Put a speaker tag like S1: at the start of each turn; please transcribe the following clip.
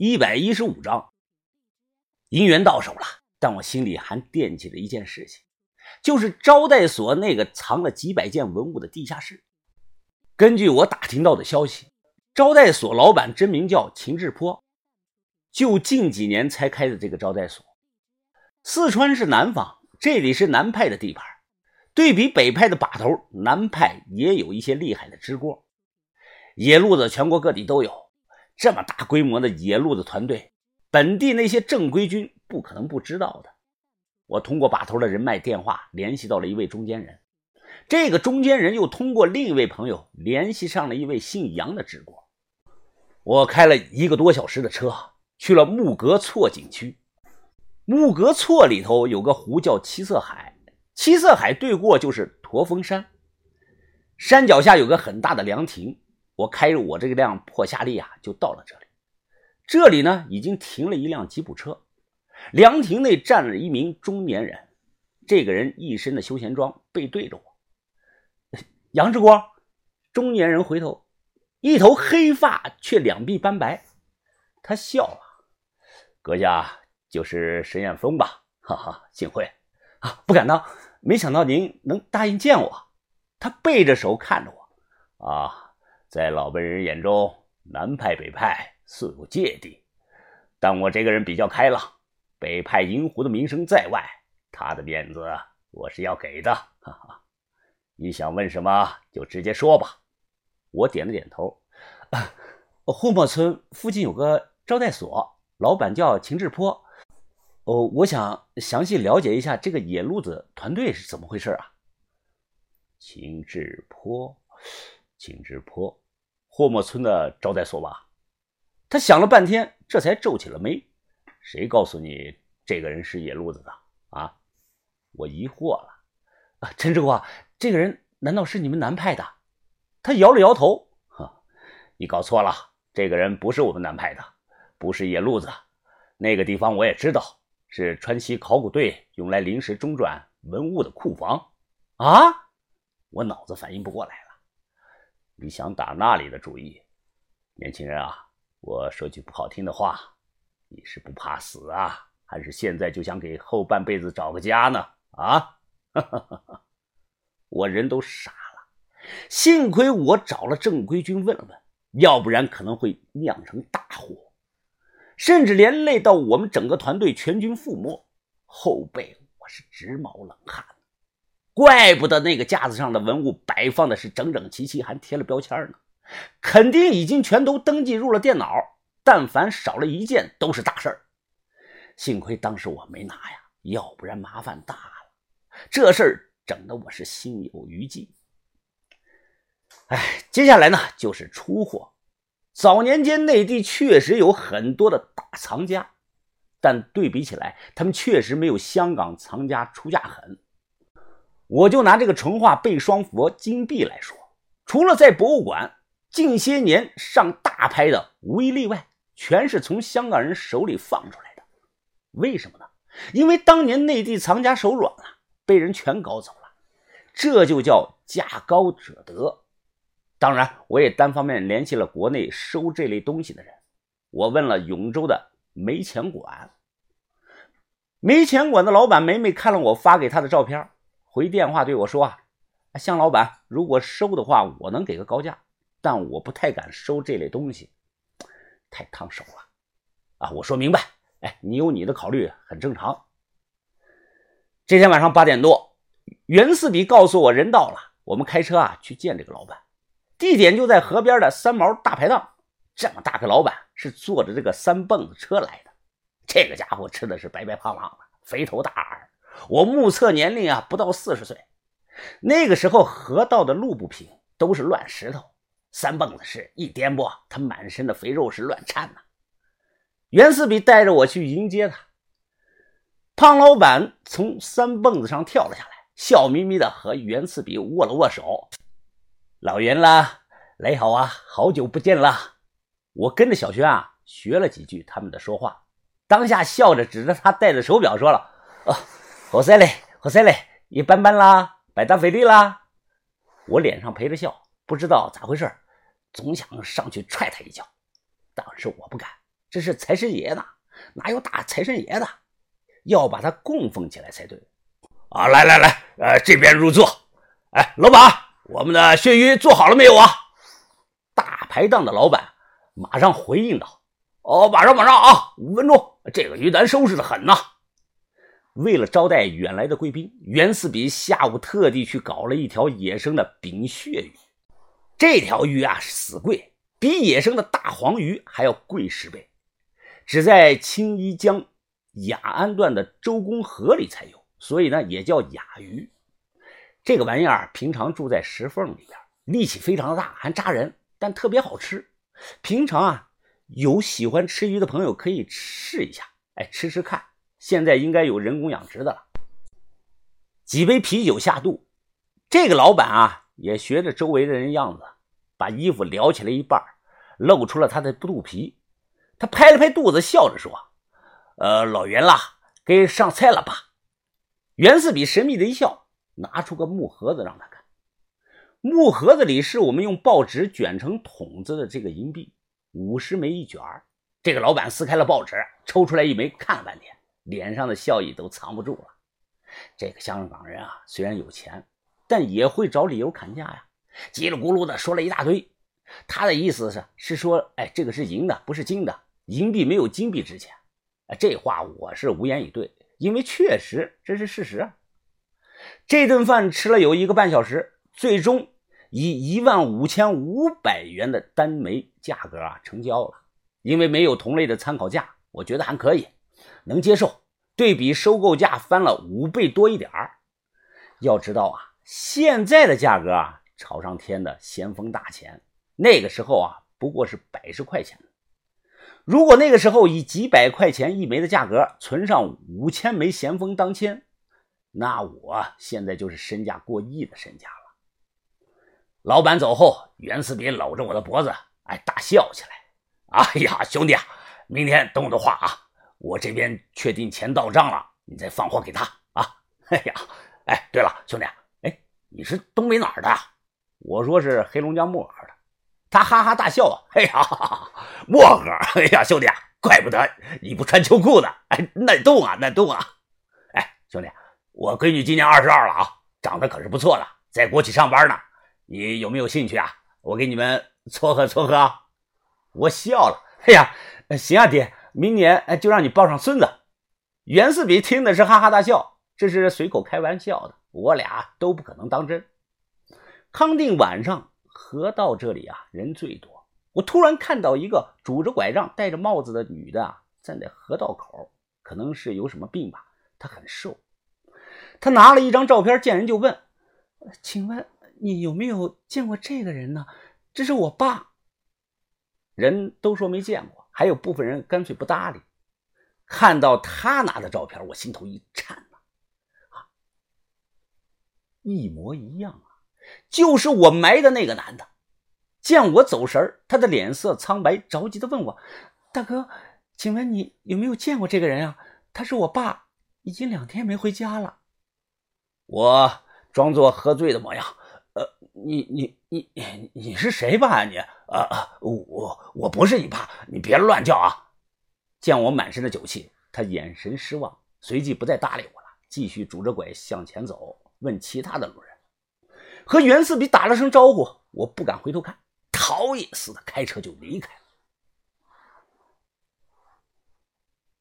S1: 一百一十五章。银元到手了，但我心里还惦记着一件事情，就是招待所那个藏了几百件文物的地下室。根据我打听到的消息，招待所老板真名叫秦志坡，就近几年才开的这个招待所。四川是南方，这里是南派的地盘，对比北派的把头，南派也有一些厉害的支锅。野路子全国各地都有。这么大规模的野路子团队，本地那些正规军不可能不知道的。我通过把头的人脉电话联系到了一位中间人，这个中间人又通过另一位朋友联系上了一位姓杨的直国。我开了一个多小时的车去了木格措景区。木格措里头有个湖叫七色海，七色海对过就是驼峰山，山脚下有个很大的凉亭。我开着我这辆破夏利啊，就到了这里。这里呢，已经停了一辆吉普车，凉亭内站着一名中年人。这个人一身的休闲装，背对着我。杨志光，中年人回头，一头黑发，却两鬓斑白。他笑了：“阁下就是沈远峰吧？哈哈，幸会啊，不敢当，没想到您能答应见我。”他背着手看着我，啊。在老辈人眼中，南派北派素有芥蒂，但我这个人比较开朗。北派银狐的名声在外，他的面子我是要给的。哈哈，你想问什么就直接说吧。我点了点头。后莫村附近有个招待所，老板叫秦志坡。哦，我想详细了解一下这个野路子团队是怎么回事啊？秦志坡。秦之坡，霍莫村的招待所吧？他想了半天，这才皱起了眉。谁告诉你这个人是野路子的啊？我疑惑了。啊，陈志国，这个人难道是你们南派的？他摇了摇头。哈，你搞错了，这个人不是我们南派的，不是野路子。那个地方我也知道，是川西考古队用来临时中转文物的库房。啊！我脑子反应不过来了。你想打那里的主意，年轻人啊！我说句不好听的话，你是不怕死啊，还是现在就想给后半辈子找个家呢？啊！我人都傻了，幸亏我找了正规军问了问，要不然可能会酿成大祸，甚至连累到我们整个团队全军覆没。后背我是直冒冷汗。怪不得那个架子上的文物摆放的是整整齐齐，还贴了标签呢，肯定已经全都登记入了电脑。但凡少了一件，都是大事儿。幸亏当时我没拿呀，要不然麻烦大了。这事儿整得我是心有余悸。哎，接下来呢就是出货。早年间内地确实有很多的大藏家，但对比起来，他们确实没有香港藏家出价狠。我就拿这个淳化贝双佛金币来说，除了在博物馆，近些年上大拍的无一例外，全是从香港人手里放出来的。为什么呢？因为当年内地藏家手软了，被人全搞走了。这就叫价高者得。当然，我也单方面联系了国内收这类东西的人。我问了永州的煤钱馆，煤钱馆的老板梅梅看了我发给他的照片。回电话对我说：“啊，向老板，如果收的话，我能给个高价，但我不太敢收这类东西，太烫手了。”啊，我说明白。哎，你有你的考虑，很正常。这天晚上八点多，袁四比告诉我人到了，我们开车啊去见这个老板，地点就在河边的三毛大排档。这么大个老板是坐着这个三蹦子车来的，这个家伙吃的是白白胖胖的，肥头大耳。我目测年龄啊，不到四十岁。那个时候河道的路不平，都是乱石头。三蹦子是一颠簸，他满身的肥肉是乱颤呐。袁四比带着我去迎接他。胖老板从三蹦子上跳了下来，笑眯眯的和袁四比握了握手：“老袁啦，来好啊，好久不见了。”我跟着小轩啊学了几句他们的说话，当下笑着指着他戴的手表说了：“哦。”好塞嘞，好塞嘞，一般般啦，百达翡丽啦。我脸上陪着笑，不知道咋回事，总想上去踹他一脚，但是我不敢，这是财神爷呢，哪有打财神爷的？要把他供奉起来才对。
S2: 啊，来来来，呃，这边入座。哎，老板，我们的鳕鱼做好了没有啊？
S1: 大排档的老板马上回应道：“
S2: 哦，马上马上啊，五分钟，这个鱼咱收拾的很呐。”
S1: 为了招待远来的贵宾，袁四比下午特地去搞了一条野生的饼鳕鱼。这条鱼啊，死贵，比野生的大黄鱼还要贵十倍，只在青衣江雅安段的周公河里才有，所以呢，也叫雅鱼。这个玩意儿平常住在石缝里边，力气非常大，还扎人，但特别好吃。平常啊，有喜欢吃鱼的朋友可以试一下，哎，吃吃看。现在应该有人工养殖的了。几杯啤酒下肚，这个老板啊也学着周围的人样子，把衣服撩起来一半，露出了他的肚皮。他拍了拍肚子，笑着说：“呃，老袁啦，该上菜了吧？”袁四比神秘的一笑，拿出个木盒子让他看。木盒子里是我们用报纸卷成筒子的这个银币，五十枚一卷这个老板撕开了报纸，抽出来一枚，看了半天。脸上的笑意都藏不住了。这个香港人啊，虽然有钱，但也会找理由砍价呀，叽里咕噜的说了一大堆。他的意思是是说，哎，这个是银的，不是金的，银币没有金币值钱。哎，这话我是无言以对，因为确实这是事实。这顿饭吃了有一个半小时，最终以一万五千五百元的单枚价格啊成交了。因为没有同类的参考价，我觉得还可以。能接受，对比收购价翻了五倍多一点儿。要知道啊，现在的价格啊，炒上天的咸丰大钱，那个时候啊，不过是百十块钱。如果那个时候以几百块钱一枚的价格存上五千枚咸丰当签，那我现在就是身价过亿的身价了。老板走后，袁四斌搂着我的脖子，哎，大笑起来。哎呀，兄弟啊，明天等我的话啊。我这边确定钱到账了，你再放货给他啊！哎呀，哎，对了，兄弟，哎，你是东北哪儿的？我说是黑龙江漠河的。他哈哈大笑啊！哎呀，漠河！哎呀，兄弟，怪不得你不穿秋裤呢！哎，耐冻啊，耐冻啊！哎，兄弟，我闺女今年二十二了啊，长得可是不错的，在国企上班呢。你有没有兴趣啊？我给你们撮合撮合。我笑了，哎呀，行啊，爹。明年哎，就让你抱上孙子。袁四比听的是哈哈大笑，这是随口开玩笑的，我俩都不可能当真。康定晚上河道这里啊人最多，我突然看到一个拄着拐杖、戴着帽子的女的啊站在河道口，可能是有什么病吧。她很瘦，她拿了一张照片，见人就问：“请问你有没有见过这个人呢？这是我爸。”人都说没见过。还有部分人干脆不搭理。看到他拿的照片，我心头一颤呐，啊，一模一样啊，就是我埋的那个男的。见我走神他的脸色苍白，着急的问我：“大哥，请问你有没有见过这个人啊？他是我爸，已经两天没回家了。”我装作喝醉的模样：“呃，你你你你是谁爸你？”啊啊！我我不是你爸，你别乱叫啊！见我满身的酒气，他眼神失望，随即不再搭理我了，继续拄着拐向前走，问其他的路人。和袁四比打了声招呼，我不敢回头看，逃也似的开车就离开了。